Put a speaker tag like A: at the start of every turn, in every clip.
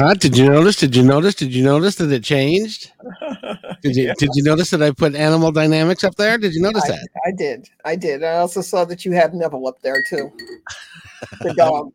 A: Huh? Did you notice? Did you notice? Did you notice that it changed? Did you Did you notice that I put animal dynamics up there? Did you notice
B: I,
A: that?
B: I did. I did. I also saw that you have Neville up there too. The dog.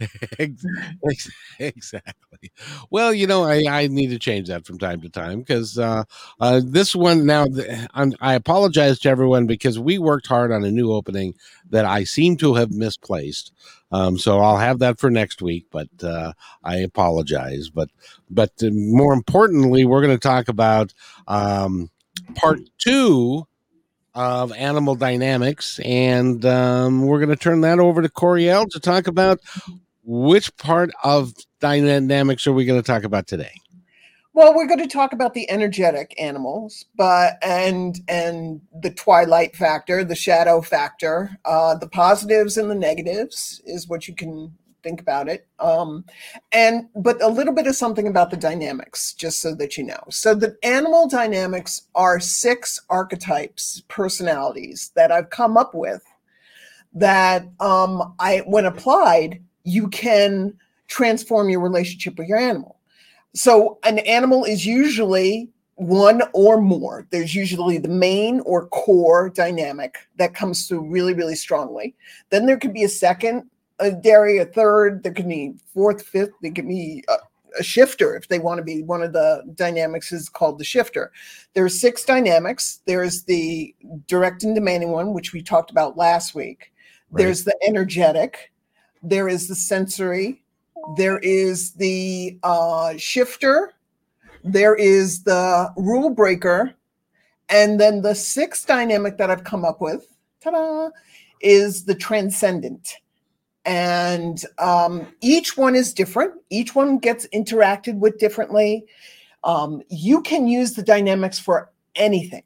A: exactly. Well, you know, I, I need to change that from time to time because uh, uh, this one now, I'm, I apologize to everyone because we worked hard on a new opening that I seem to have misplaced. Um, so I'll have that for next week, but uh, I apologize. But but uh, more importantly, we're going to talk about um, part two of animal dynamics, and um, we're going to turn that over to Coriel to talk about which part of dynamics are we going to talk about today.
B: Well, we're going to talk about the energetic animals, but and and the twilight factor, the shadow factor, uh, the positives and the negatives is what you can think about it. Um, and but a little bit of something about the dynamics, just so that you know. So the animal dynamics are six archetypes, personalities that I've come up with that um, I, when applied, you can transform your relationship with your animal. So an animal is usually one or more. There's usually the main or core dynamic that comes through really, really strongly. Then there could be a second, a dairy, a third. There can be fourth, fifth. There can be a, a shifter if they want to be. One of the dynamics is called the shifter. There are six dynamics. There's the direct and demanding one, which we talked about last week. Right. There's the energetic. There is the sensory there is the uh, shifter, there is the rule breaker, and then the sixth dynamic that I've come up with, ta-da, is the transcendent. And um, each one is different. Each one gets interacted with differently. Um, you can use the dynamics for anything,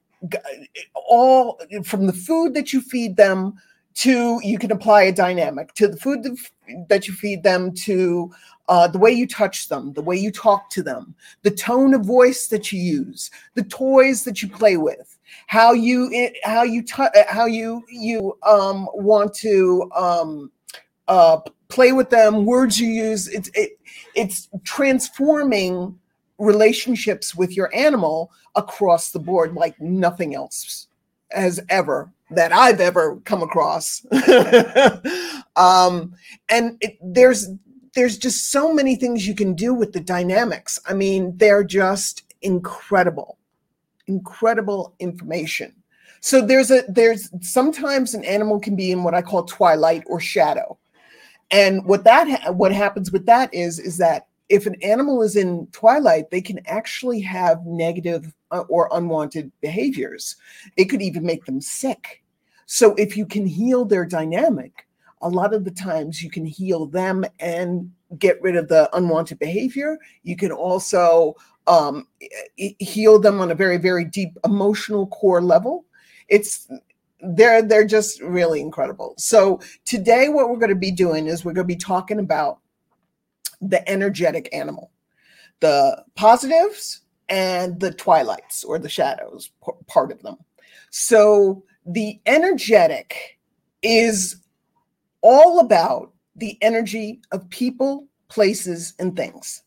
B: all from the food that you feed them to you can apply a dynamic to the food that you feed them to uh, the way you touch them the way you talk to them the tone of voice that you use the toys that you play with how you eh, how you t- eh, how you you um, want to um, uh, play with them words you use it's it, it's transforming relationships with your animal across the board like nothing else has ever that I've ever come across. um, and it, there's there's just so many things you can do with the dynamics. I mean, they're just incredible, incredible information. So there's a there's sometimes an animal can be in what I call twilight or shadow, and what that ha- what happens with that is is that if an animal is in twilight, they can actually have negative uh, or unwanted behaviors. It could even make them sick. So if you can heal their dynamic, a lot of the times you can heal them and get rid of the unwanted behavior. You can also um, heal them on a very, very deep emotional core level. It's they're they're just really incredible. So today, what we're going to be doing is we're going to be talking about the energetic animal, the positives and the twilights or the shadows part of them. So the energetic is all about the energy of people, places, and things.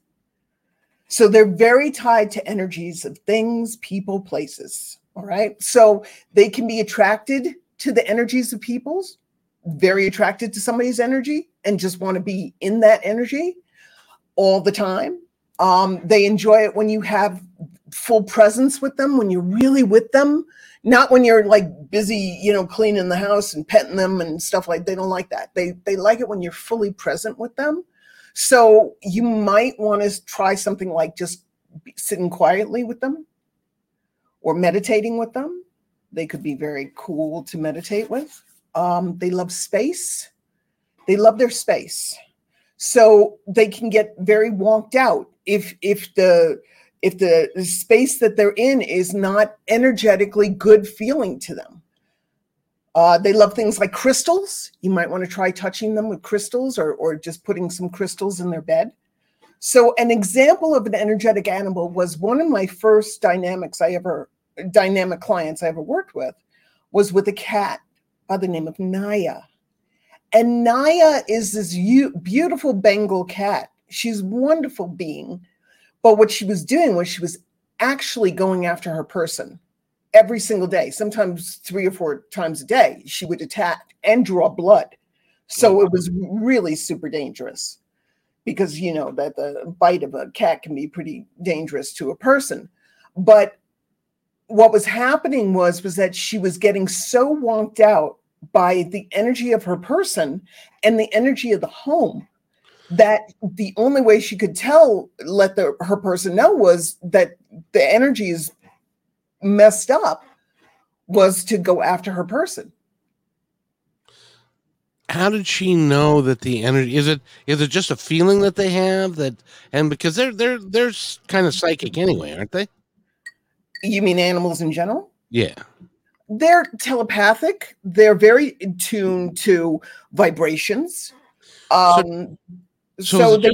B: So they're very tied to energies of things, people, places. All right. So they can be attracted to the energies of people's, very attracted to somebody's energy, and just want to be in that energy all the time. Um, they enjoy it when you have full presence with them, when you're really with them, not when you're like busy, you know, cleaning the house and petting them and stuff like they don't like that. They they like it when you're fully present with them. So you might want to try something like just sitting quietly with them or meditating with them. They could be very cool to meditate with. Um, they love space. They love their space. so they can get very wonked out if if the if the space that they're in is not energetically good feeling to them uh, they love things like crystals you might want to try touching them with crystals or, or just putting some crystals in their bed so an example of an energetic animal was one of my first dynamics i ever dynamic clients i ever worked with was with a cat by the name of naya and Naya is this beautiful Bengal cat. She's wonderful being. But what she was doing was she was actually going after her person every single day, sometimes three or four times a day. She would attack and draw blood. So it was really super dangerous because you know that the bite of a cat can be pretty dangerous to a person. But what was happening was was that she was getting so wonked out by the energy of her person and the energy of the home that the only way she could tell let the her person know was that the energy is messed up was to go after her person.
A: How did she know that the energy is it is it just a feeling that they have that and because they're they're they're kind of psychic anyway aren't they
B: you mean animals in general
A: yeah
B: they're telepathic. They're very in tune to vibrations. Um, so,
A: so, so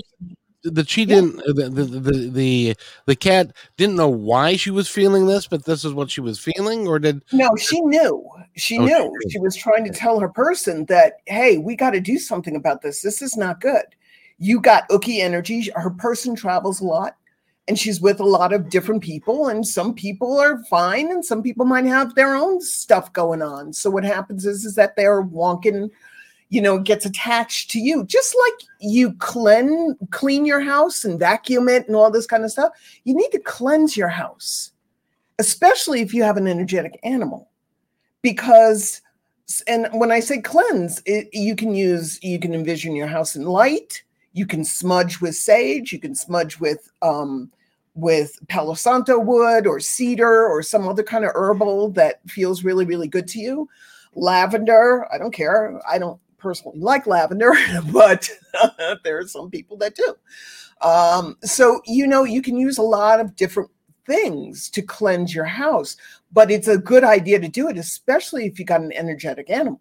A: the she didn't the, the, the the the cat didn't know why she was feeling this, but this is what she was feeling, or did
B: no? She knew. She okay. knew. She was trying to tell her person that hey, we got to do something about this. This is not good. You got ookie energy. Her person travels a lot and she's with a lot of different people and some people are fine and some people might have their own stuff going on. So what happens is is that they're wonking you know gets attached to you. Just like you clean clean your house and vacuum it and all this kind of stuff you need to cleanse your house especially if you have an energetic animal. Because and when i say cleanse it, you can use you can envision your house in light you can smudge with sage. You can smudge with um, with Palo Santo wood or cedar or some other kind of herbal that feels really, really good to you. Lavender, I don't care. I don't personally like lavender, but there are some people that do. Um, so, you know, you can use a lot of different things to cleanse your house, but it's a good idea to do it, especially if you got an energetic animal.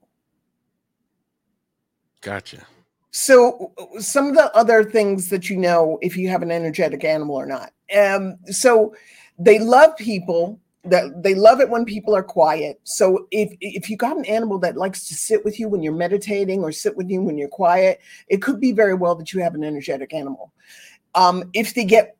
A: Gotcha.
B: So, some of the other things that you know if you have an energetic animal or not. Um, so, they love people. That they love it when people are quiet. So if if you got an animal that likes to sit with you when you're meditating or sit with you when you're quiet, it could be very well that you have an energetic animal. Um, if they get,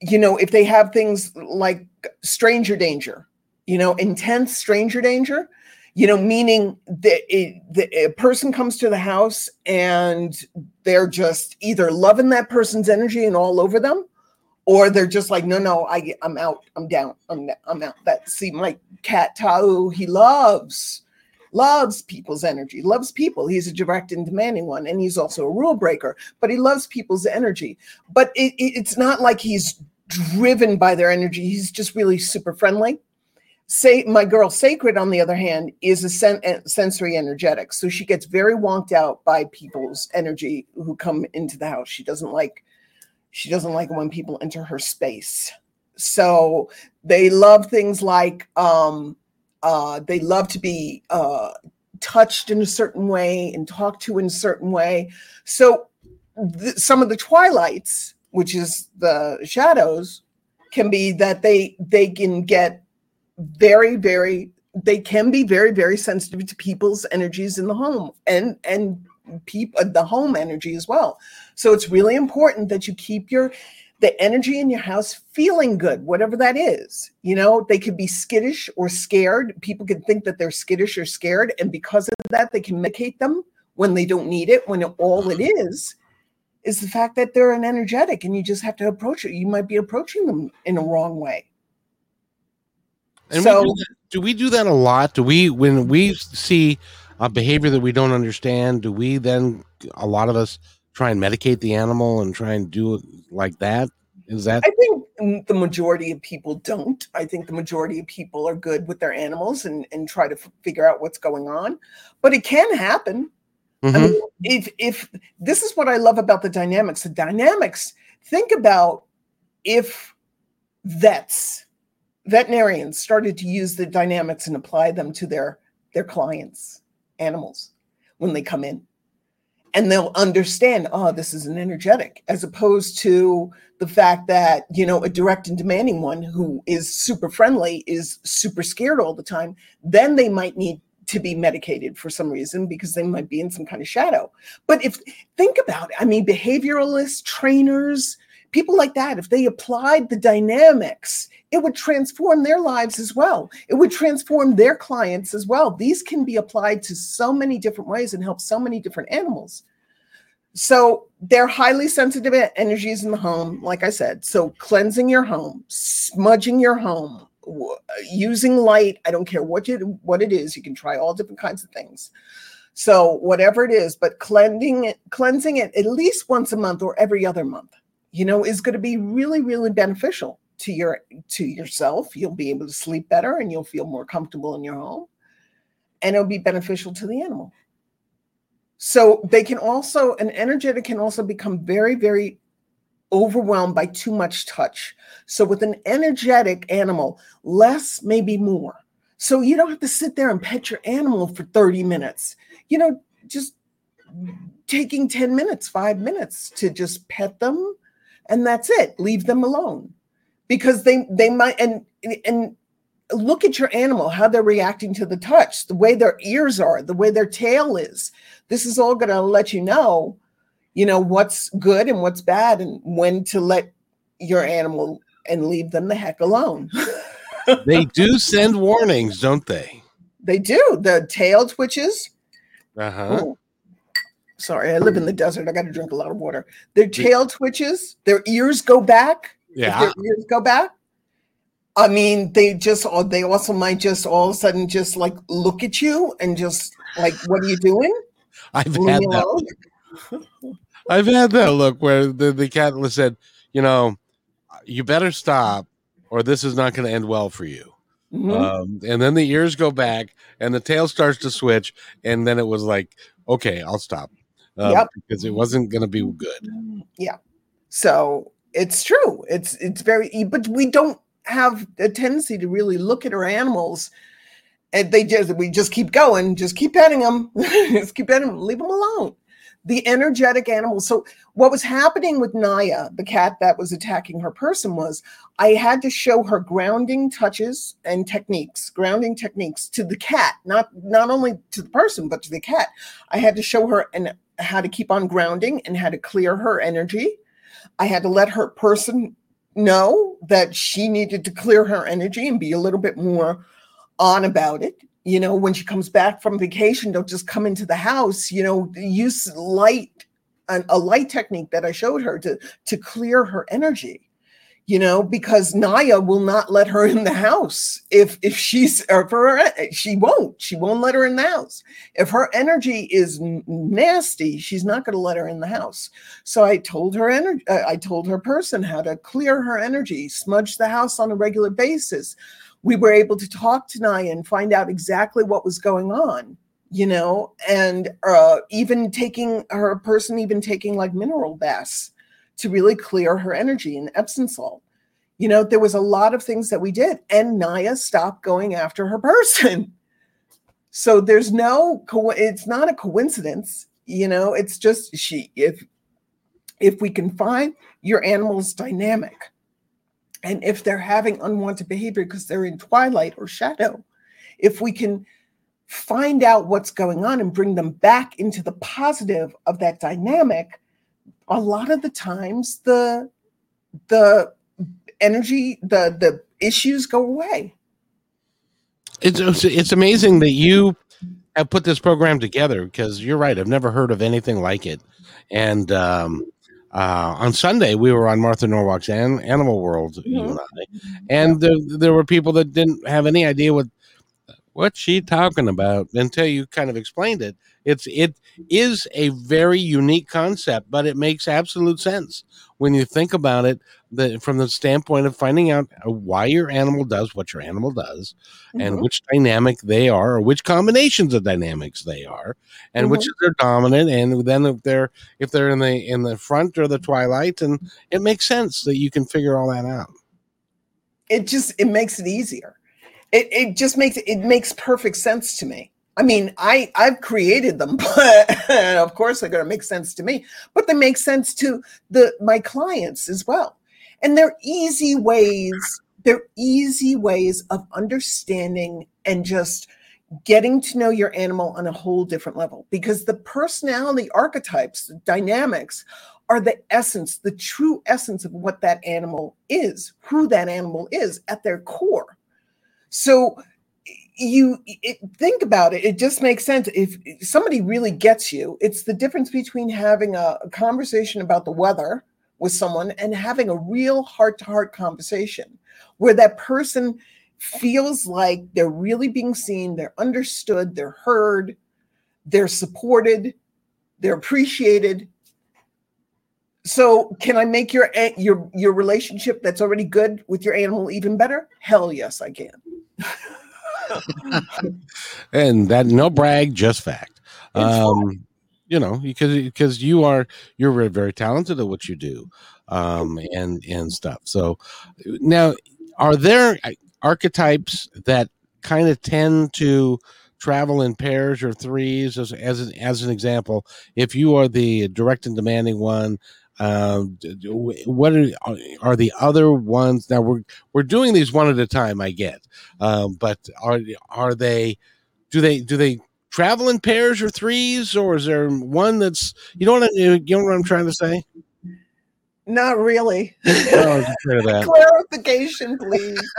B: you know, if they have things like stranger danger, you know, intense stranger danger, you know meaning that a person comes to the house and they're just either loving that person's energy and all over them or they're just like no no i i'm out i'm down i'm, I'm out. That see my cat tau he loves loves people's energy loves people. He's a direct and demanding one and he's also a rule breaker but he loves people's energy. But it, it, it's not like he's driven by their energy. He's just really super friendly Say my girl Sacred, on the other hand, is a sen- sensory energetic, so she gets very wonked out by people's energy who come into the house. She doesn't like she doesn't like when people enter her space. So they love things like um, uh, they love to be uh, touched in a certain way and talked to in a certain way. So th- some of the twilights, which is the shadows, can be that they they can get very, very, they can be very, very sensitive to people's energies in the home and, and people, uh, the home energy as well. So it's really important that you keep your, the energy in your house feeling good, whatever that is. You know, they could be skittish or scared. People can think that they're skittish or scared. And because of that, they can medicate them when they don't need it, when all it is is the fact that they're an energetic and you just have to approach it. You might be approaching them in a wrong way.
A: And so, we do, do, we do that a lot? Do we when we see a behavior that we don't understand? Do we then a lot of us try and medicate the animal and try and do it like that? Is that?
B: I think the majority of people don't. I think the majority of people are good with their animals and and try to f- figure out what's going on, but it can happen. Mm-hmm. I mean, if if this is what I love about the dynamics, the dynamics. Think about if vets, veterinarians started to use the dynamics and apply them to their their clients, animals, when they come in, and they'll understand. Oh, this is an energetic, as opposed to the fact that you know a direct and demanding one who is super friendly is super scared all the time. Then they might need to be medicated for some reason because they might be in some kind of shadow. But if think about it, I mean, behavioralists, trainers, people like that, if they applied the dynamics, it would transform their lives as well. It would transform their clients as well. These can be applied to so many different ways and help so many different animals. So they're highly sensitive energies in the home, like I said. So cleansing your home, smudging your home, using light i don't care what you what it is you can try all different kinds of things so whatever it is but cleansing it cleansing it at least once a month or every other month you know is going to be really really beneficial to your to yourself you'll be able to sleep better and you'll feel more comfortable in your home and it'll be beneficial to the animal so they can also an energetic can also become very very overwhelmed by too much touch. So, with an energetic animal, less may be more. So, you don't have to sit there and pet your animal for 30 minutes. You know, just taking 10 minutes, five minutes to just pet them, and that's it. Leave them alone. Because they they might and and look at your animal how they're reacting to the touch the way their ears are the way their tail is. This is all going to let you know you know what's good and what's bad and when to let your animal and leave them the heck alone.
A: They do send warnings don't they?
B: They do. The tail twitches.
A: Uh-huh.
B: Oh, sorry i live in the desert i got to drink a lot of water their tail twitches their ears go back
A: yeah
B: their ears go back i mean they just they also might just all of a sudden just like look at you and just like what are you doing
A: i've had that I've had that look where the, the cat said, you know, you better stop or this is not going to end well for you. Mm-hmm. Um, and then the ears go back and the tail starts to switch. And then it was like, okay, I'll stop. Um, yep. Because it wasn't going to be good.
B: Yeah. So it's true. It's, it's very, but we don't have a tendency to really look at our animals and they just, we just keep going, just keep petting them, just keep petting them, leave them alone the energetic animals. So, what was happening with Naya, the cat that was attacking her person, was I had to show her grounding touches and techniques, grounding techniques to the cat, not not only to the person but to the cat. I had to show her and how to keep on grounding and how to clear her energy. I had to let her person know that she needed to clear her energy and be a little bit more on about it you know, when she comes back from vacation, don't just come into the house, you know, use light, an, a light technique that I showed her to, to clear her energy, you know, because Naya will not let her in the house if, if she's, or for her, she won't, she won't let her in the house. If her energy is nasty, she's not going to let her in the house. So I told her energy, uh, I told her person how to clear her energy, smudge the house on a regular basis we were able to talk to Naya and find out exactly what was going on, you know, and uh, even taking her person, even taking like mineral baths to really clear her energy and Epsom salt. You know, there was a lot of things that we did, and Naya stopped going after her person. So there's no, it's not a coincidence, you know, it's just she, if, if we can find your animal's dynamic, and if they're having unwanted behavior because they're in twilight or shadow, if we can find out what's going on and bring them back into the positive of that dynamic, a lot of the times the the energy, the the issues go away.
A: It's it's amazing that you have put this program together because you're right. I've never heard of anything like it, and um, uh, on Sunday, we were on Martha Norwalk's An- Animal World, mm-hmm. you and I, and there, there were people that didn't have any idea what what she talking about until you kind of explained it. It's it is a very unique concept, but it makes absolute sense when you think about it, that from the standpoint of finding out uh, why your animal does what your animal does, mm-hmm. and which dynamic they are, or which combinations of dynamics they are, and mm-hmm. which is their dominant, and then if they're if they're in the in the front or the twilight, and it makes sense that you can figure all that out.
B: It just it makes it easier. It it just makes it makes perfect sense to me. I mean, I I've created them, but of course they're going to make sense to me, but they make sense to the my clients as well. And they're easy ways, they're easy ways of understanding and just getting to know your animal on a whole different level because the personality archetypes, the dynamics are the essence, the true essence of what that animal is, who that animal is at their core. So you it, think about it it just makes sense. If somebody really gets you it's the difference between having a, a conversation about the weather with someone and having a real heart-to-heart conversation where that person feels like they're really being seen they're understood they're heard they're supported they're appreciated. So can i make your your your relationship that's already good with your animal even better? Hell yes i can
A: and that no brag, just fact. Um, you know, because because you are you're very talented at what you do, um, and and stuff. So now, are there uh, archetypes that kind of tend to travel in pairs or threes as as an, as an example if you are the direct and demanding one um, what are, are the other ones? Now we're we're doing these one at a time. I get, um, but are are they? Do they do they travel in pairs or threes, or is there one that's you know what you know what I'm trying to say?
B: Not really. Oh, Clarification, please.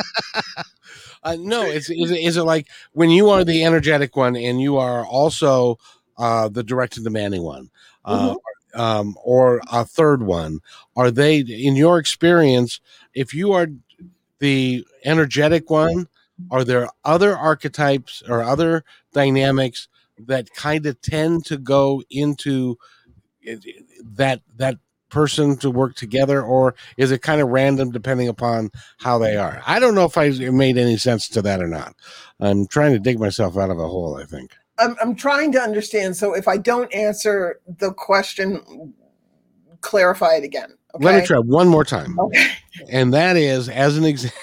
A: uh, no, it's is it, is it like when you are the energetic one and you are also uh, the direct and demanding one? Uh, mm-hmm um, or a third one? Are they, in your experience, if you are the energetic one, are there other archetypes or other dynamics that kind of tend to go into that that person to work together or is it kind of random depending upon how they are? I don't know if i made any sense to that or not. I'm trying to dig myself out of a hole i think
B: I'm, I'm trying to understand. So if I don't answer the question, clarify it again.
A: Okay? Let me try one more time. Okay. And that is, as an example.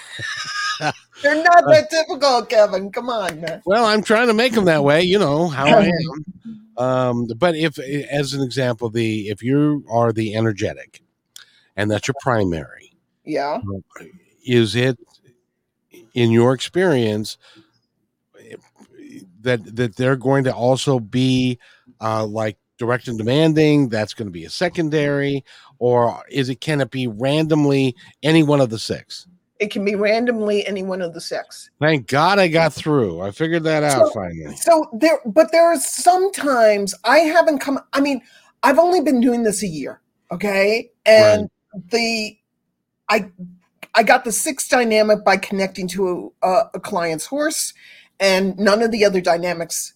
B: You're not that difficult, Kevin. Come on.
A: Well, I'm trying to make them that way. You know how I am. Um, but if, as an example, the if you are the energetic, and that's your primary,
B: yeah,
A: is it in your experience that that they're going to also be uh, like direct and demanding that's going to be a secondary or is it can it be randomly any one of the six?
B: It can be randomly any one of the six.
A: Thank god i got through. I figured that out so, finally.
B: so there but there are sometimes i haven't come i mean i've only been doing this a year okay? And right. the i i got the six dynamic by connecting to a, a client's horse and none of the other dynamics,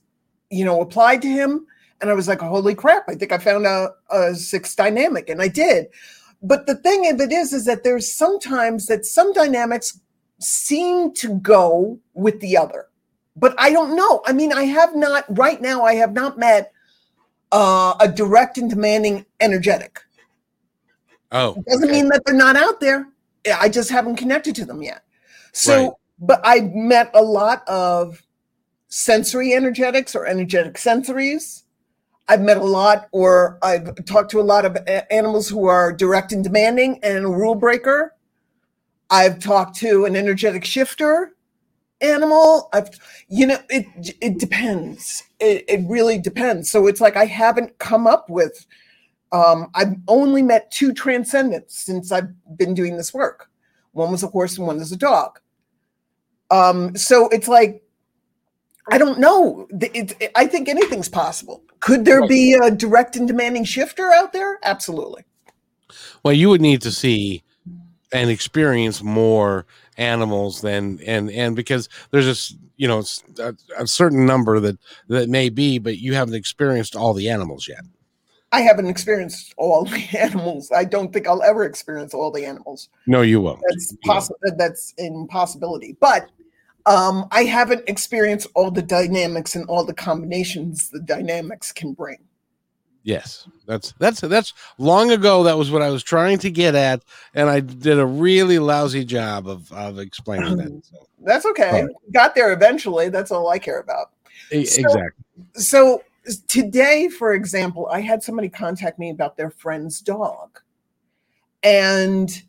B: you know, applied to him. And I was like, holy crap, I think I found a, a six dynamic. And I did. But the thing of it is, is that there's sometimes that some dynamics seem to go with the other. But I don't know. I mean, I have not, right now, I have not met uh, a direct and demanding energetic.
A: Oh.
B: It doesn't okay. mean that they're not out there. I just haven't connected to them yet. So right but I've met a lot of sensory energetics or energetic sensories. I've met a lot, or I've talked to a lot of animals who are direct and demanding and a rule breaker. I've talked to an energetic shifter animal. I've, you know, it it depends. It, it really depends. So it's like I haven't come up with. Um, I've only met two transcendents since I've been doing this work. One was a horse and one is a dog. Um, so it's like, I don't know. It, it, I think anything's possible. Could there be a direct and demanding shifter out there? Absolutely.
A: Well, you would need to see and experience more animals than and and because there's a you know a, a certain number that that may be, but you haven't experienced all the animals yet.
B: I haven't experienced all the animals. I don't think I'll ever experience all the animals.
A: No, you won't.
B: That's possible. That's impossibility. But um, I haven't experienced all the dynamics and all the combinations the dynamics can bring.
A: Yes, that's that's that's long ago. That was what I was trying to get at, and I did a really lousy job of of explaining that. So.
B: That's okay. Got there eventually. That's all I care about.
A: exactly.
B: So today, for example, I had somebody contact me about their friend's dog, and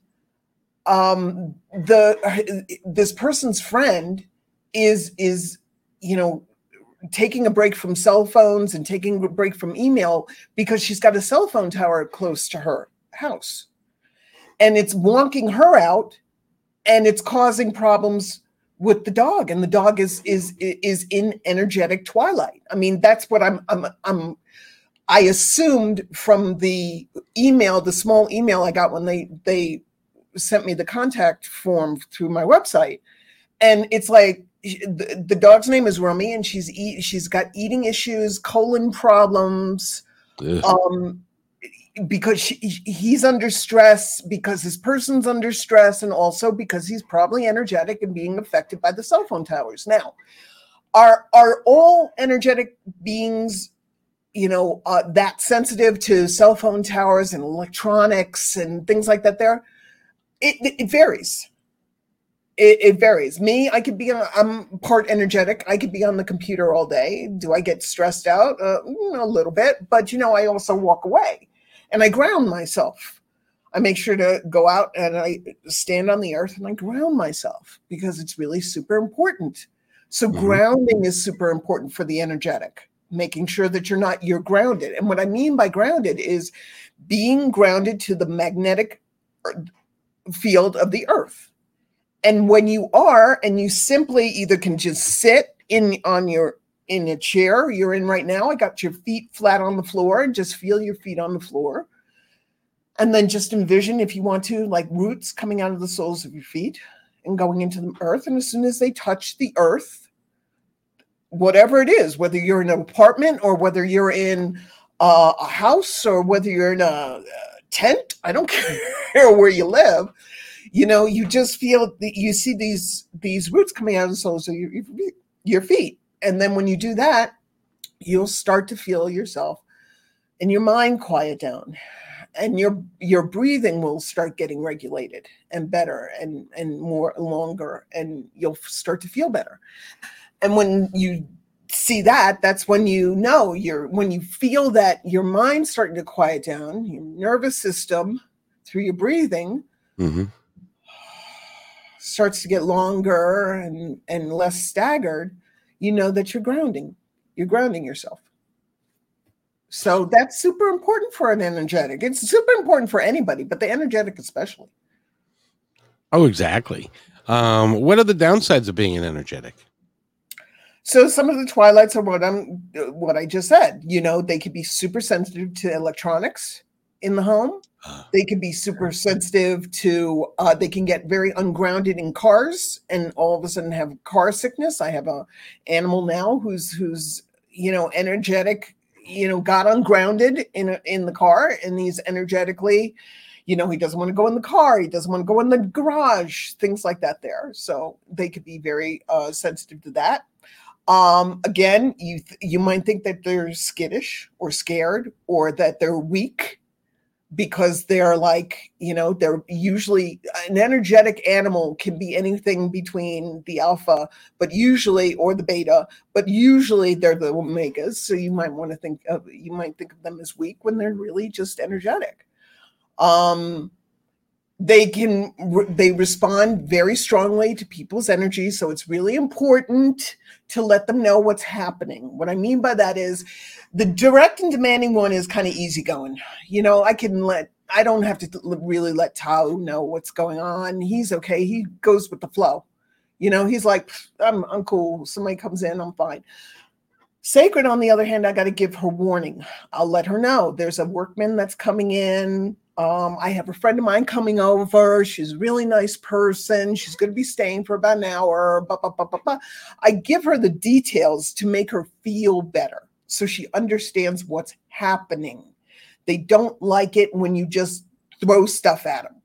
B: um, the this person's friend is is you know taking a break from cell phones and taking a break from email because she's got a cell phone tower close to her house. And it's wonking her out and it's causing problems with the dog and the dog is is is in energetic twilight. I mean that's what I'm I'm I'm I assumed from the email, the small email I got when they they sent me the contact form through my website. And it's like the, the dog's name is Rummy, and she's eat, she's got eating issues, colon problems, Ugh. um, because she, he's under stress, because his person's under stress, and also because he's probably energetic and being affected by the cell phone towers. Now, are are all energetic beings, you know, uh, that sensitive to cell phone towers and electronics and things like that? There, it, it varies it, it, varies. Me, I could be, on, I'm part energetic. I could be on the computer all day. Do I get stressed out? Uh, mm, a little bit, but you know, I also walk away and I ground myself. I make sure to go out and I stand on the earth and I ground myself because it's really super important. So mm-hmm. grounding is super important for the energetic, making sure that you're not, you're grounded. And what I mean by grounded is being grounded to the magnetic uh, field of the earth and when you are, and you simply either can just sit in on your in a chair you're in right now, I got your feet flat on the floor and just feel your feet on the floor. And then just envision, if you want to, like roots coming out of the soles of your feet and going into the earth. And as soon as they touch the earth, whatever it is, whether you're in an apartment or whether you're in uh, a house or whether you're in a, a tent, I don't care where you live you know, you just feel that you see these these roots coming out of the soles of your, your feet. And then when you do that, you'll start to feel yourself and your mind quiet down and your your breathing will start getting regulated and better and and more longer and you'll start to feel better and when you see that that's when you know you're when you feel that your mind's starting to quiet down your nervous system through your breathing mm-hmm starts to get longer and, and less staggered, you know that you're grounding. You're grounding yourself. So that's super important for an energetic. It's super important for anybody, but the energetic especially.
A: Oh, exactly. Um, what are the downsides of being an energetic?
B: So some of the twilights are what I'm what I just said. You know, they could be super sensitive to electronics in the home. They can be super sensitive to. Uh, they can get very ungrounded in cars, and all of a sudden have car sickness. I have a animal now who's who's you know energetic. You know, got ungrounded in in the car, and he's energetically. You know, he doesn't want to go in the car. He doesn't want to go in the garage. Things like that. There, so they could be very uh, sensitive to that. Um, again, you th- you might think that they're skittish or scared or that they're weak because they're like you know they're usually an energetic animal can be anything between the alpha but usually or the beta but usually they're the omegas. So you might want to think of you might think of them as weak when they're really just energetic. Um they can they respond very strongly to people's energy so it's really important to let them know what's happening. What i mean by that is the direct and demanding one is kind of easygoing. You know i can let i don't have to really let tao know what's going on. He's okay. He goes with the flow. You know he's like i'm, I'm cool. Somebody comes in i'm fine. Sacred, on the other hand, I got to give her warning. I'll let her know. There's a workman that's coming in um, I have a friend of mine coming over. She's a really nice person. She's going to be staying for about an hour. I give her the details to make her feel better so she understands what's happening. They don't like it when you just throw stuff at them.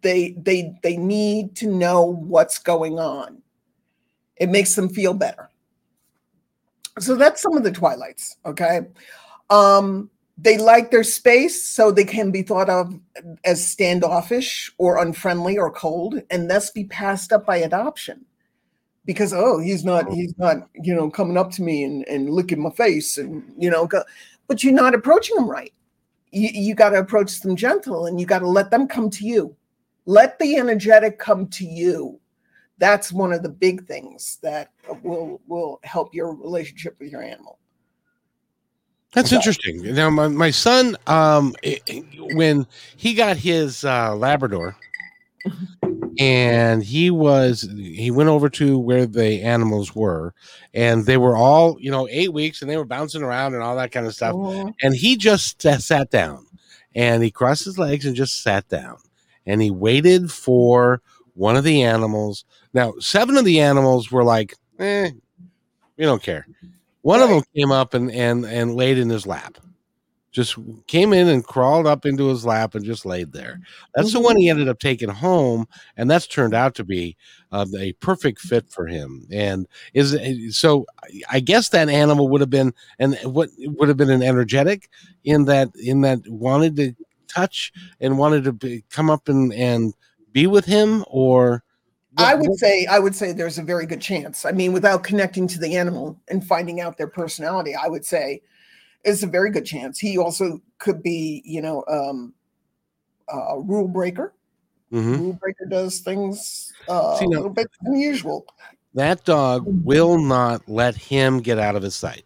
B: They they they need to know what's going on. It makes them feel better. So that's some of the twilights, okay? Um they like their space so they can be thought of as standoffish or unfriendly or cold and thus be passed up by adoption. Because oh he's not he's not you know coming up to me and, and licking my face and you know go, but you're not approaching them right. You, you got to approach them gentle and you got to let them come to you. Let the energetic come to you. That's one of the big things that will will help your relationship with your animal
A: that's interesting. Now, my, my son, um, when he got his uh, Labrador, and he was he went over to where the animals were, and they were all you know eight weeks, and they were bouncing around and all that kind of stuff. Oh. And he just sat down, and he crossed his legs and just sat down, and he waited for one of the animals. Now, seven of the animals were like, "Eh, we don't care." One right. of them came up and and and laid in his lap. Just came in and crawled up into his lap and just laid there. That's mm-hmm. the one he ended up taking home, and that's turned out to be uh, a perfect fit for him. And is so. I guess that animal would have been and what would have been an energetic in that in that wanted to touch and wanted to be, come up and and be with him or
B: I would say I would say there's a very good chance. I mean, without connecting to the animal and finding out their personality, I would say it's a very good chance. He also could be, you know, um, a rule breaker. Mm-hmm. Rule breaker does things uh, See, now, a little bit unusual.
A: That dog will not let him get out of his sight.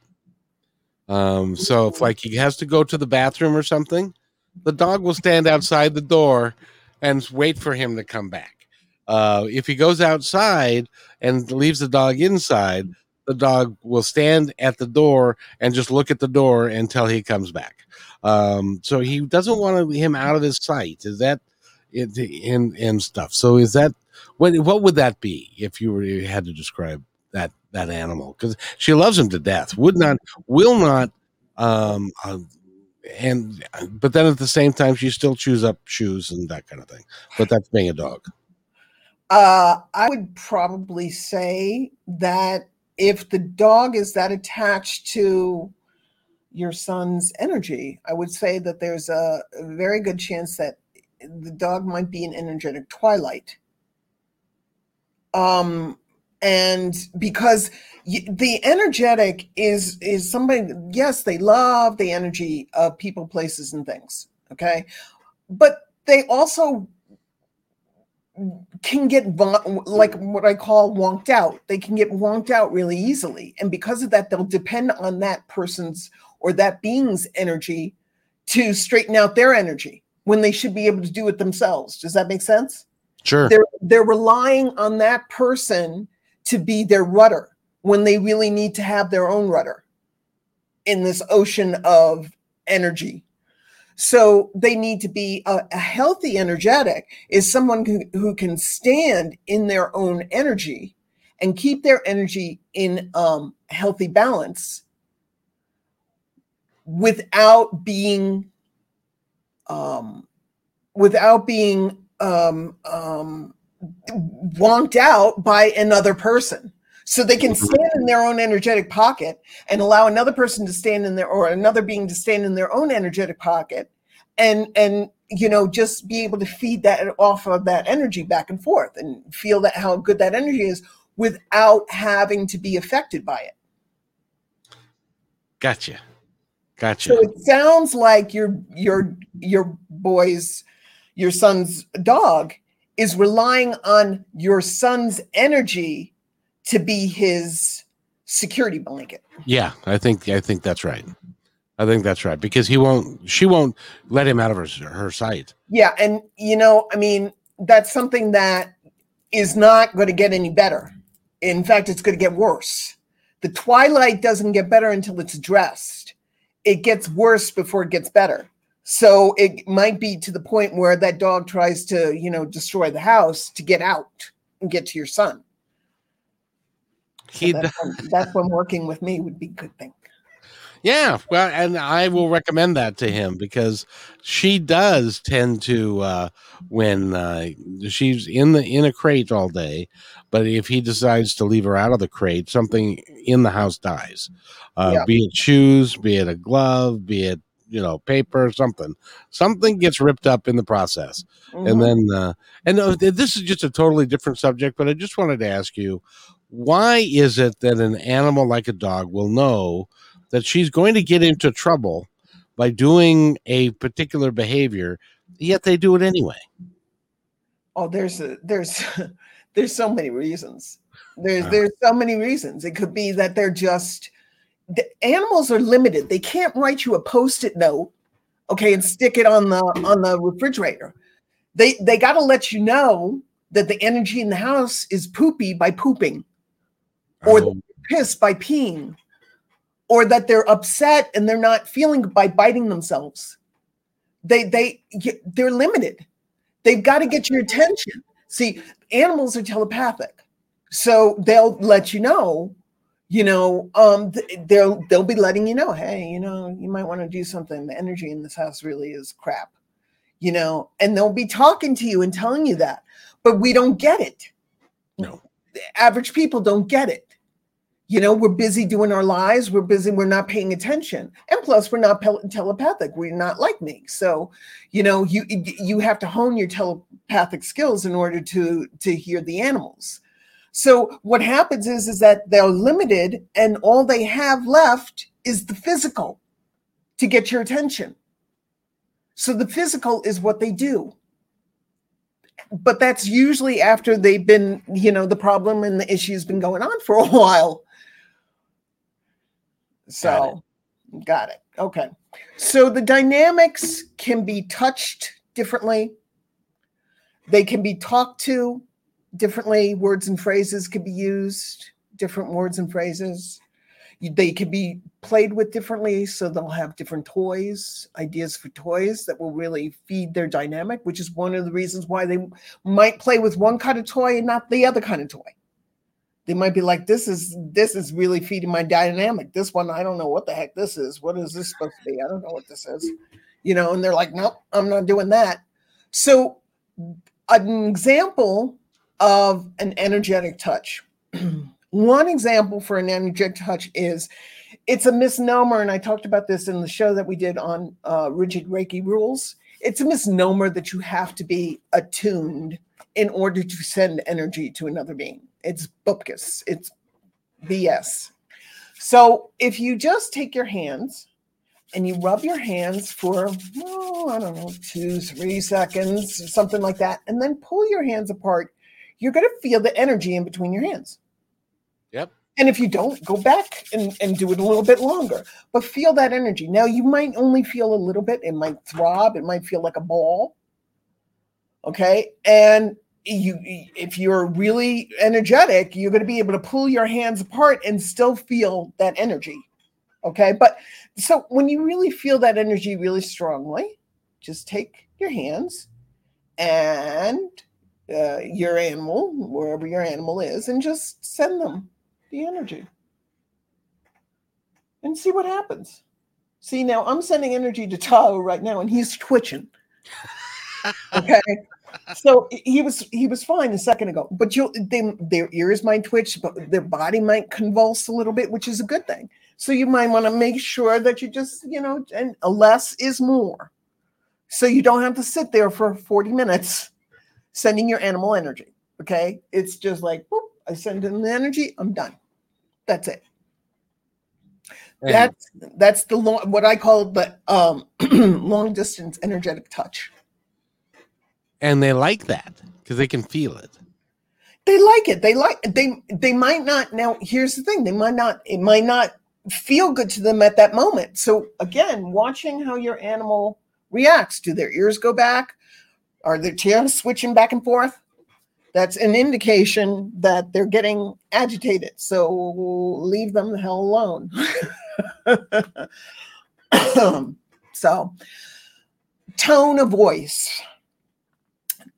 A: Um, so if like he has to go to the bathroom or something, the dog will stand outside the door and wait for him to come back. Uh, if he goes outside and leaves the dog inside, the dog will stand at the door and just look at the door until he comes back. Um, so he doesn't want him out of his sight. Is that? And and stuff. So is that what? What would that be if you were you had to describe that that animal? Because she loves him to death. Would not, will not. Um, uh, and but then at the same time, she still chews up shoes and that kind of thing. But that's being a dog.
B: Uh, I would probably say that if the dog is that attached to your son's energy, I would say that there's a, very good chance that the dog might be an energetic twilight. Um, and because the energetic is is somebody yes they love the energy of people places and things okay but they also can get like what I call wonked out. They can get wonked out really easily. And because of that, they'll depend on that person's or that being's energy to straighten out their energy when they should be able to do it themselves. Does that make sense?
A: Sure.
B: They're they're relying on that person to be their rudder when they really need to have their own rudder in this ocean of energy so they need to be a, a healthy energetic is someone who, who can stand in their own energy and keep their energy in um, healthy balance without being um, without being um, um, wonked out by another person. So they can stand in their own energetic pocket and allow another person to stand in their or another being to stand in their own energetic pocket and and you know just be able to feed that off of that energy back and forth and feel that how good that energy is without having to be affected by it.
A: Gotcha. Gotcha.
B: So it sounds like your your your boy's your son's dog is relying on your son's energy to be his security blanket.
A: Yeah, I think I think that's right. I think that's right because he won't. She won't let him out of her her sight.
B: Yeah, and you know, I mean, that's something that is not going to get any better. In fact, it's going to get worse. The twilight doesn't get better until it's addressed. It gets worse before it gets better. So it might be to the point where that dog tries to, you know, destroy the house to get out and get to your son. He so that's, when, that's when working with me would be a good thing.
A: Yeah, well, and I will recommend that to him because she does tend to uh, when uh, she's in the in a crate all day, but if he decides to leave her out of the crate, something in the house dies. Uh, yeah. Be it shoes, be it a glove, be it you know paper, or something, something gets ripped up in the process, mm-hmm. and then uh, and uh, this is just a totally different subject, but I just wanted to ask you, why is it that an animal like a dog will know? that she's going to get into trouble by doing a particular behavior, yet they do it anyway.
B: Oh, there's a, there's there's so many reasons. There's uh, there's so many reasons. It could be that they're just the animals are limited. They can't write you a post-it note, okay, and stick it on the on the refrigerator. They they got to let you know that the energy in the house is poopy by pooping, or oh. piss by peeing, or that they're upset and they're not feeling by biting themselves. They they they're limited. They've got to get your attention. See, animals are telepathic. So they'll let you know, you know, um they'll they'll be letting you know, hey, you know, you might want to do something. The energy in this house really is crap. You know, and they'll be talking to you and telling you that. But we don't get it.
A: No.
B: Average people don't get it. You know we're busy doing our lives we're busy we're not paying attention. And plus we're not telepathic we're not like me. So you know you you have to hone your telepathic skills in order to to hear the animals. So what happens is is that they're limited and all they have left is the physical to get your attention. So the physical is what they do but that's usually after they've been you know the problem and the issue's been going on for a while so, got it. got it. Okay. So the dynamics can be touched differently. They can be talked to differently. Words and phrases can be used, different words and phrases. They can be played with differently. So they'll have different toys, ideas for toys that will really feed their dynamic, which is one of the reasons why they might play with one kind of toy and not the other kind of toy. They might be like this is this is really feeding my dynamic. This one i don't know what the heck this is. What is this supposed to be? I don't know what this is. You know and they're like nope i'm not doing that. So an example of an energetic touch one example for an energetic touch is it's a misnomer and i talked about this in the show that we did on uh, rigid reiki rules it's a misnomer that you have to be attuned in order to send energy to another being it's bupkis. It's BS. So if you just take your hands and you rub your hands for, oh, I don't know, two, three seconds, something like that, and then pull your hands apart, you're going to feel the energy in between your hands. And if you don't, go back and, and do it a little bit longer, but feel that energy. Now, you might only feel a little bit, it might throb, it might feel like a ball. Okay. And you if you're really energetic you're going to be able to pull your hands apart and still feel that energy okay but so when you really feel that energy really strongly just take your hands and uh, your animal wherever your animal is and just send them the energy and see what happens see now i'm sending energy to tao right now and he's twitching okay so he was he was fine a second ago, but you they, their ears might twitch, but their body might convulse a little bit, which is a good thing. So you might want to make sure that you just you know, and less is more. So you don't have to sit there for 40 minutes sending your animal energy. Okay, it's just like whoop, I send in the energy, I'm done. That's it. That's that's the long what I call the um, long distance energetic touch.
A: And they like that because they can feel it.
B: They like it. They like they they might not now here's the thing they might not it might not feel good to them at that moment. So again watching how your animal reacts. Do their ears go back? Are their tails switching back and forth that's an indication that they're getting agitated so leave them the hell alone so tone of voice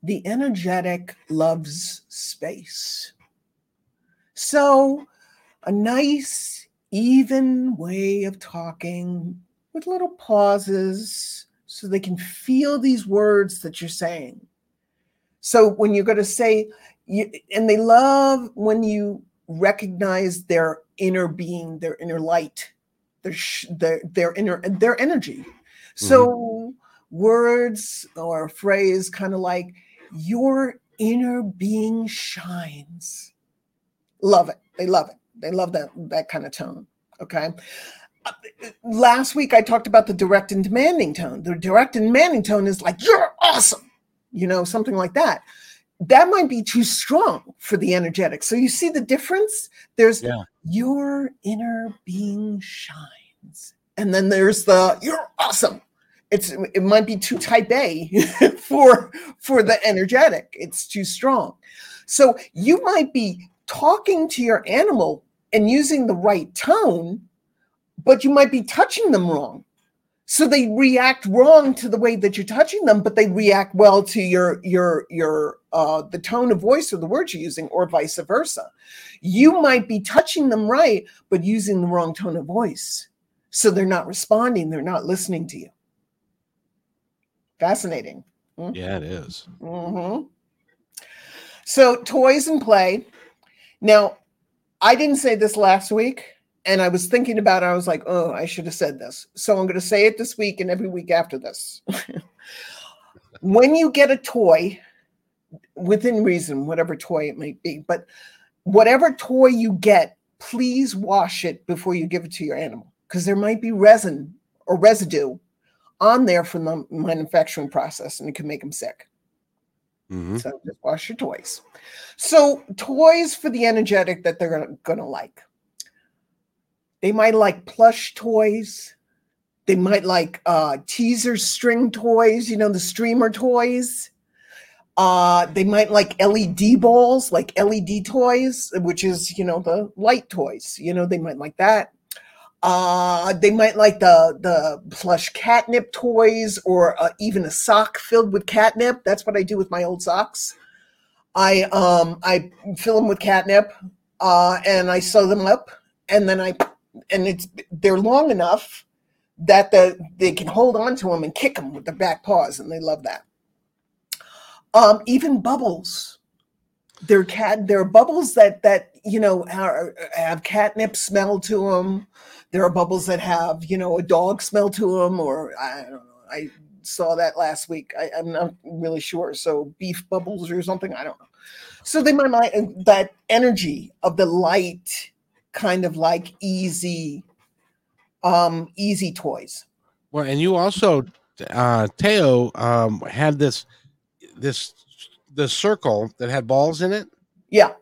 B: the energetic loves space. So, a nice, even way of talking with little pauses so they can feel these words that you're saying. So when you're going to say, you, and they love when you recognize their inner being, their inner light, their their, their inner their energy. So mm-hmm. words or a phrase kind of like your inner being shines. Love it. They love it. They love that that kind of tone. Okay. Uh, last week I talked about the direct and demanding tone. The direct and demanding tone is like you're awesome, you know, something like that. That might be too strong for the energetic. So you see the difference? There's yeah. your inner being shines. And then there's the you're awesome. It's it might be too type A for for the energetic. It's too strong. So you might be talking to your animal and using the right tone, but you might be touching them wrong. So they react wrong to the way that you're touching them, but they react well to your your your uh, the tone of voice or the words you're using, or vice versa. You might be touching them right, but using the wrong tone of voice, so they're not responding. They're not listening to you. Fascinating.
A: Mm-hmm. Yeah, it is.
B: Mm-hmm. So toys and play. Now, I didn't say this last week, and I was thinking about it. I was like, oh, I should have said this. So I'm going to say it this week and every week after this. when you get a toy, within reason, whatever toy it might be, but whatever toy you get, please wash it before you give it to your animal because there might be resin or residue on there from the manufacturing process and it can make them sick. Mm-hmm. So just wash your toys. So toys for the energetic that they're gonna, gonna like. They might like plush toys. They might like uh, teaser string toys, you know, the streamer toys. Uh, they might like LED balls, like LED toys, which is, you know, the light toys. You know, they might like that. Uh, they might like the the plush catnip toys or uh, even a sock filled with catnip. That's what I do with my old socks. I um I fill them with catnip, uh, and I sew them up, and then I and it's they're long enough that the they can hold on to them and kick them with their back paws, and they love that. Um, even bubbles. They're cat. There are bubbles that that you know are, have catnip smell to them there are bubbles that have, you know, a dog smell to them, or I don't know. I saw that last week. I, am not really sure. So beef bubbles or something. I don't know. So they might that energy of the light, kind of like easy, um, easy toys.
A: Well, and you also, uh, Teo, um, had this, this, the circle that had balls in it.
B: Yeah.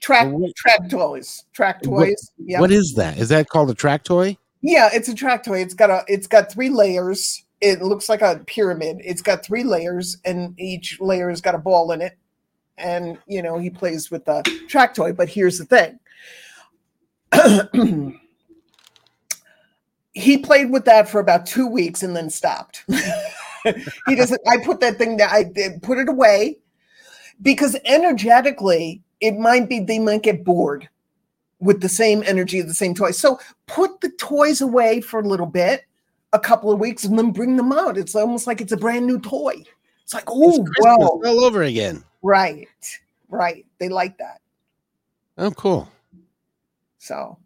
B: Track track toys track toys
A: what, yeah. what is that? Is that called a track toy?
B: Yeah it's a track toy. It's got a it's got three layers. It looks like a pyramid. It's got three layers and each layer has got a ball in it. And you know he plays with the track toy but here's the thing he played with that for about two weeks and then stopped he doesn't i put that thing down i put it away because energetically it might be they might get bored with the same energy of the same toy. So put the toys away for a little bit, a couple of weeks, and then bring them out. It's almost like it's a brand new toy. It's like, oh, well,
A: all over again.
B: Right, right. They like that.
A: Oh, cool.
B: So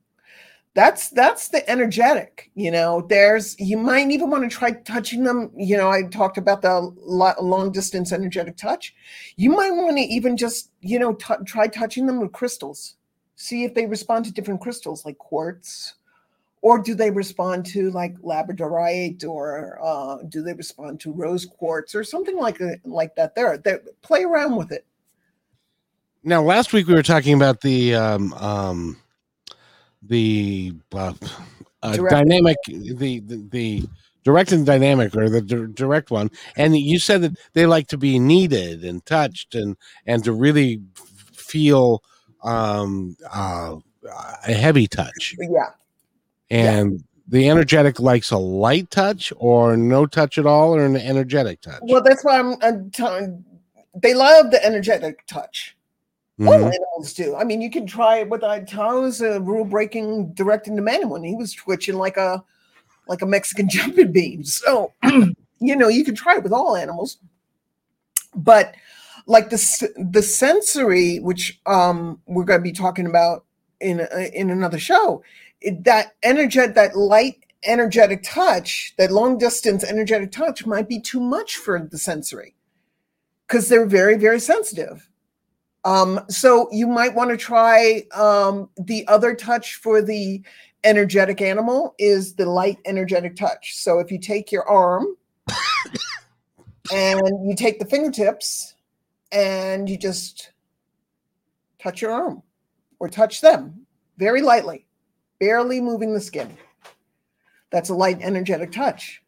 B: that's that's the energetic you know there's you might even want to try touching them you know i talked about the long distance energetic touch. You might want to even just you know t- try touching them with crystals. See if they respond to different crystals like quartz or do they respond to like labradorite or uh, do they respond to rose quartz or something like like that. There play around with it.
A: Now last week we were talking about the um, um the uh, uh, dynamic, the, the, the direct and dynamic, or the d- direct one. And you said that they like to be needed and touched, and and to really feel um, uh, a heavy touch.
B: Yeah.
A: And yeah. the energetic likes a light touch, or no touch at all, or an energetic touch.
B: Well, that's why I'm, I'm telling. They love the energetic touch Mm-hmm. All animals do. I mean, you can try it with I was a rule breaking directing the man when he was twitching like a like a Mexican jumping bean. So you know, you can try it with all animals. But like the the sensory, which um, we're going to be talking about in a, in another show, it, that energetic, that light energetic touch, that long distance energetic touch, might be too much for the sensory because they're very very sensitive. Um, so you might want to try um, the other touch for the energetic animal is the light energetic touch. So if you take your arm and you take the fingertips and you just touch your arm or touch them very lightly, barely moving the skin. That's a light energetic touch.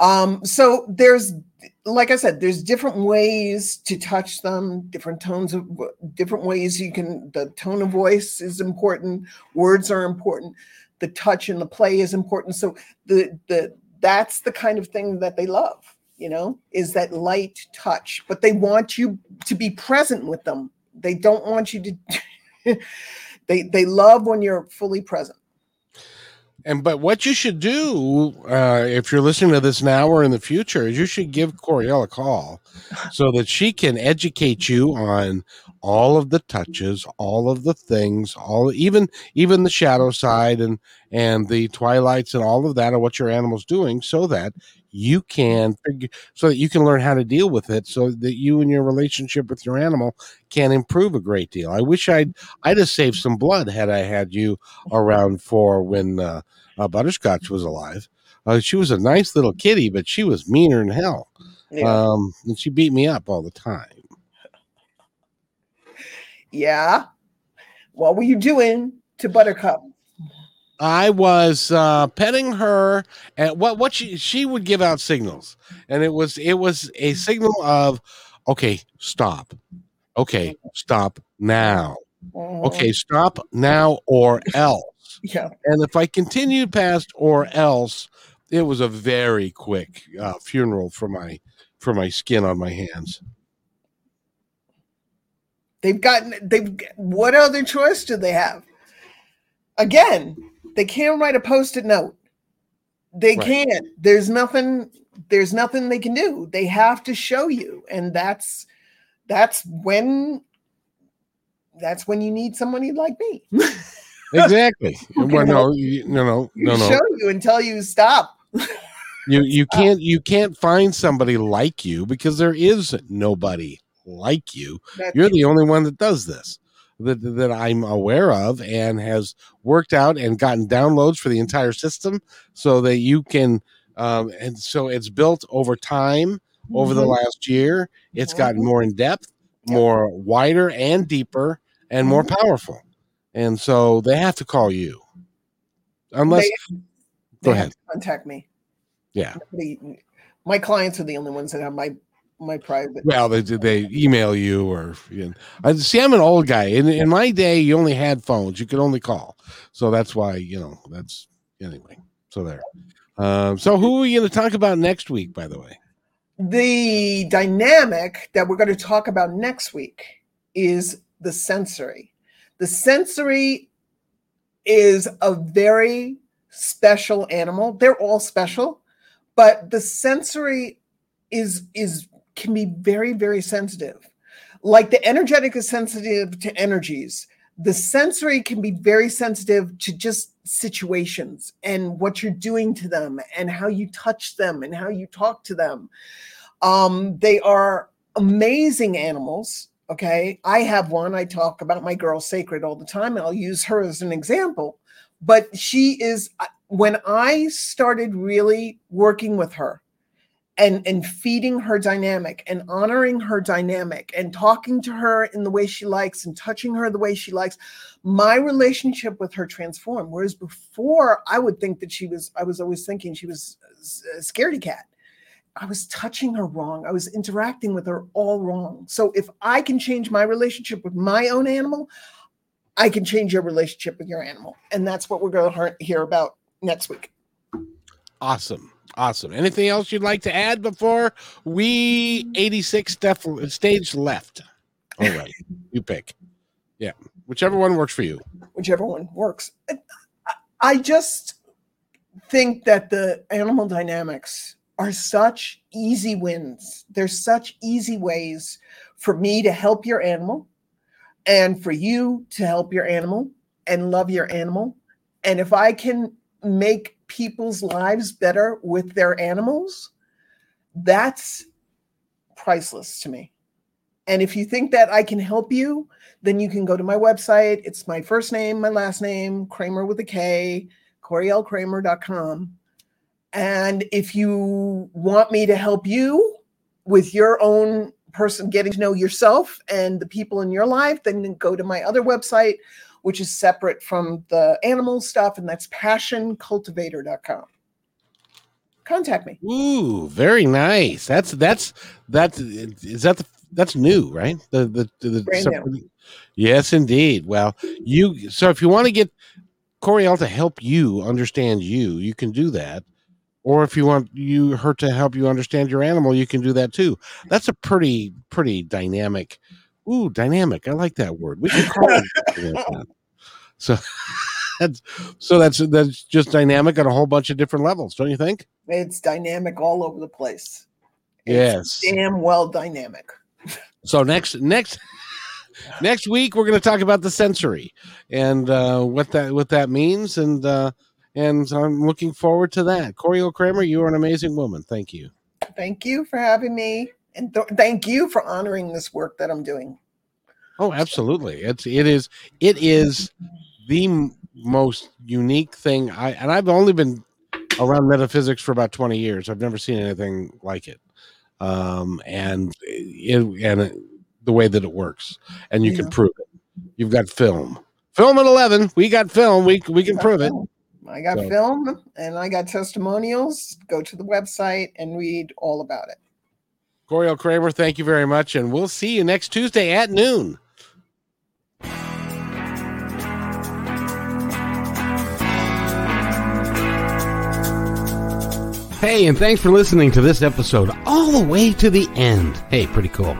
B: Um, so there's, like I said, there's different ways to touch them, different tones of different ways you can. The tone of voice is important. Words are important. The touch and the play is important. So the the that's the kind of thing that they love you know, is that light touch. But they want you to be present with them. They don't want you to. they they love when you're fully present.
A: And but what you should do uh, if you're listening to this now or in the future is you should give Coriel a call so that she can educate you on all of the touches, all of the things, all even even the shadow side and and the twilights and all of that and what your animal's doing, so that you can so that you can learn how to deal with it so that you and your relationship with your animal can improve a great deal. I wish I'd I'd have saved some blood had I had you around for when uh, uh, Butterscotch was alive. Uh, she was a nice little kitty, but she was meaner than hell. Yeah. Um, and she beat me up all the time.
B: Yeah. What were you doing to Buttercup?
A: I was uh, petting her, and what what she she would give out signals, and it was it was a signal of, okay, stop, okay, stop now, okay, mm-hmm. stop now or else.
B: Yeah.
A: And if I continued past or else, it was a very quick uh, funeral for my for my skin on my hands.
B: They've gotten they've what other choice do they have? Again, they can't write a post-it note. They right. can't. There's nothing. There's nothing they can do. They have to show you, and that's that's when that's when you need somebody like me.
A: exactly. well, no, you, no, no, no, no.
B: Show you and tell you stop.
A: you you can't you can't find somebody like you because there is nobody like you. That's You're the only one that does this that, that I'm aware of and has worked out and gotten downloads for the entire system so that you can um, and so it's built over time over mm-hmm. the last year it's gotten mm-hmm. more in depth more wider and deeper and more mm-hmm. powerful and so they have to call you unless they,
B: go ahead contact me
A: yeah
B: my clients are the only ones that have my my private.
A: Well, they they email you or you know, I see. I'm an old guy. In in my day, you only had phones. You could only call, so that's why you know that's anyway. So there. Um, so who are we going to talk about next week? By the way,
B: the dynamic that we're going to talk about next week is the sensory. The sensory is a very special animal. They're all special, but the sensory is is can be very, very sensitive. Like the energetic is sensitive to energies, the sensory can be very sensitive to just situations and what you're doing to them and how you touch them and how you talk to them. Um, they are amazing animals. Okay. I have one. I talk about my girl Sacred all the time, and I'll use her as an example. But she is, uh, when I started really working with her, and and feeding her dynamic and honoring her dynamic and talking to her in the way she likes and touching her the way she likes. My relationship with her transformed whereas before i would think that she was i was always thinking she was a scaredy cat. I was touching her wrong. I was interacting with her all wrong. So if i can change my relationship with my own animal i can change your relationship with your animal. And that's what we're going to hear about next week.
A: Awesome Awesome. Anything else you'd like to add before we 86 def- stage left? or right. you pick. Yeah, whichever one works for you.
B: Whichever one works. I just think that the animal dynamics are such easy wins. There's such easy ways for me to help your animal and for you to help your animal and love your animal. And if I can make people's lives better with their animals, that's priceless to me. And if you think that I can help you, then you can go to my website. It's my first name, my last name, Kramer with a K, CorielKramer.com. And if you want me to help you with your own person getting to know yourself and the people in your life, then go to my other website, which is separate from the animal stuff, and that's passioncultivator.com. Contact me.
A: Ooh, very nice. That's that's that's is that the that's new, right? The the, the
B: new.
A: Yes, indeed. Well, you so if you want to get Coriel to help you understand you, you can do that. Or if you want you her to help you understand your animal, you can do that too. That's a pretty pretty dynamic. Ooh, dynamic. I like that word. We can call it. so that's so that's that's just dynamic on a whole bunch of different levels, don't you think?
B: It's dynamic all over the place.
A: It's
B: yes. Damn well dynamic.
A: So next next next week we're going to talk about the sensory and uh, what that what that means and uh, and I'm looking forward to that. Coriel O'Kramer, you are an amazing woman. Thank you.
B: Thank you for having me, and th- thank you for honoring this work that I'm doing.
A: Oh, absolutely! It's it is it is the m- most unique thing. I and I've only been around metaphysics for about 20 years. I've never seen anything like it. Um, and it, and it, the way that it works, and you yeah. can prove it. You've got film, film at 11. We got film. We we can prove film. it.
B: I got so. film and I got testimonials. Go to the website and read all about it.
A: Coriel Kramer, thank you very much. And we'll see you next Tuesday at noon. Hey, and thanks for listening to this episode all the way to the end. Hey, pretty cool.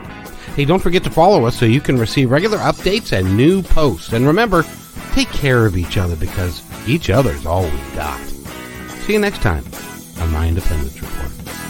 A: Hey, don't forget to follow us so you can receive regular updates and new posts. And remember, take care of each other because each other's all we got. See you next time on My Independence Report.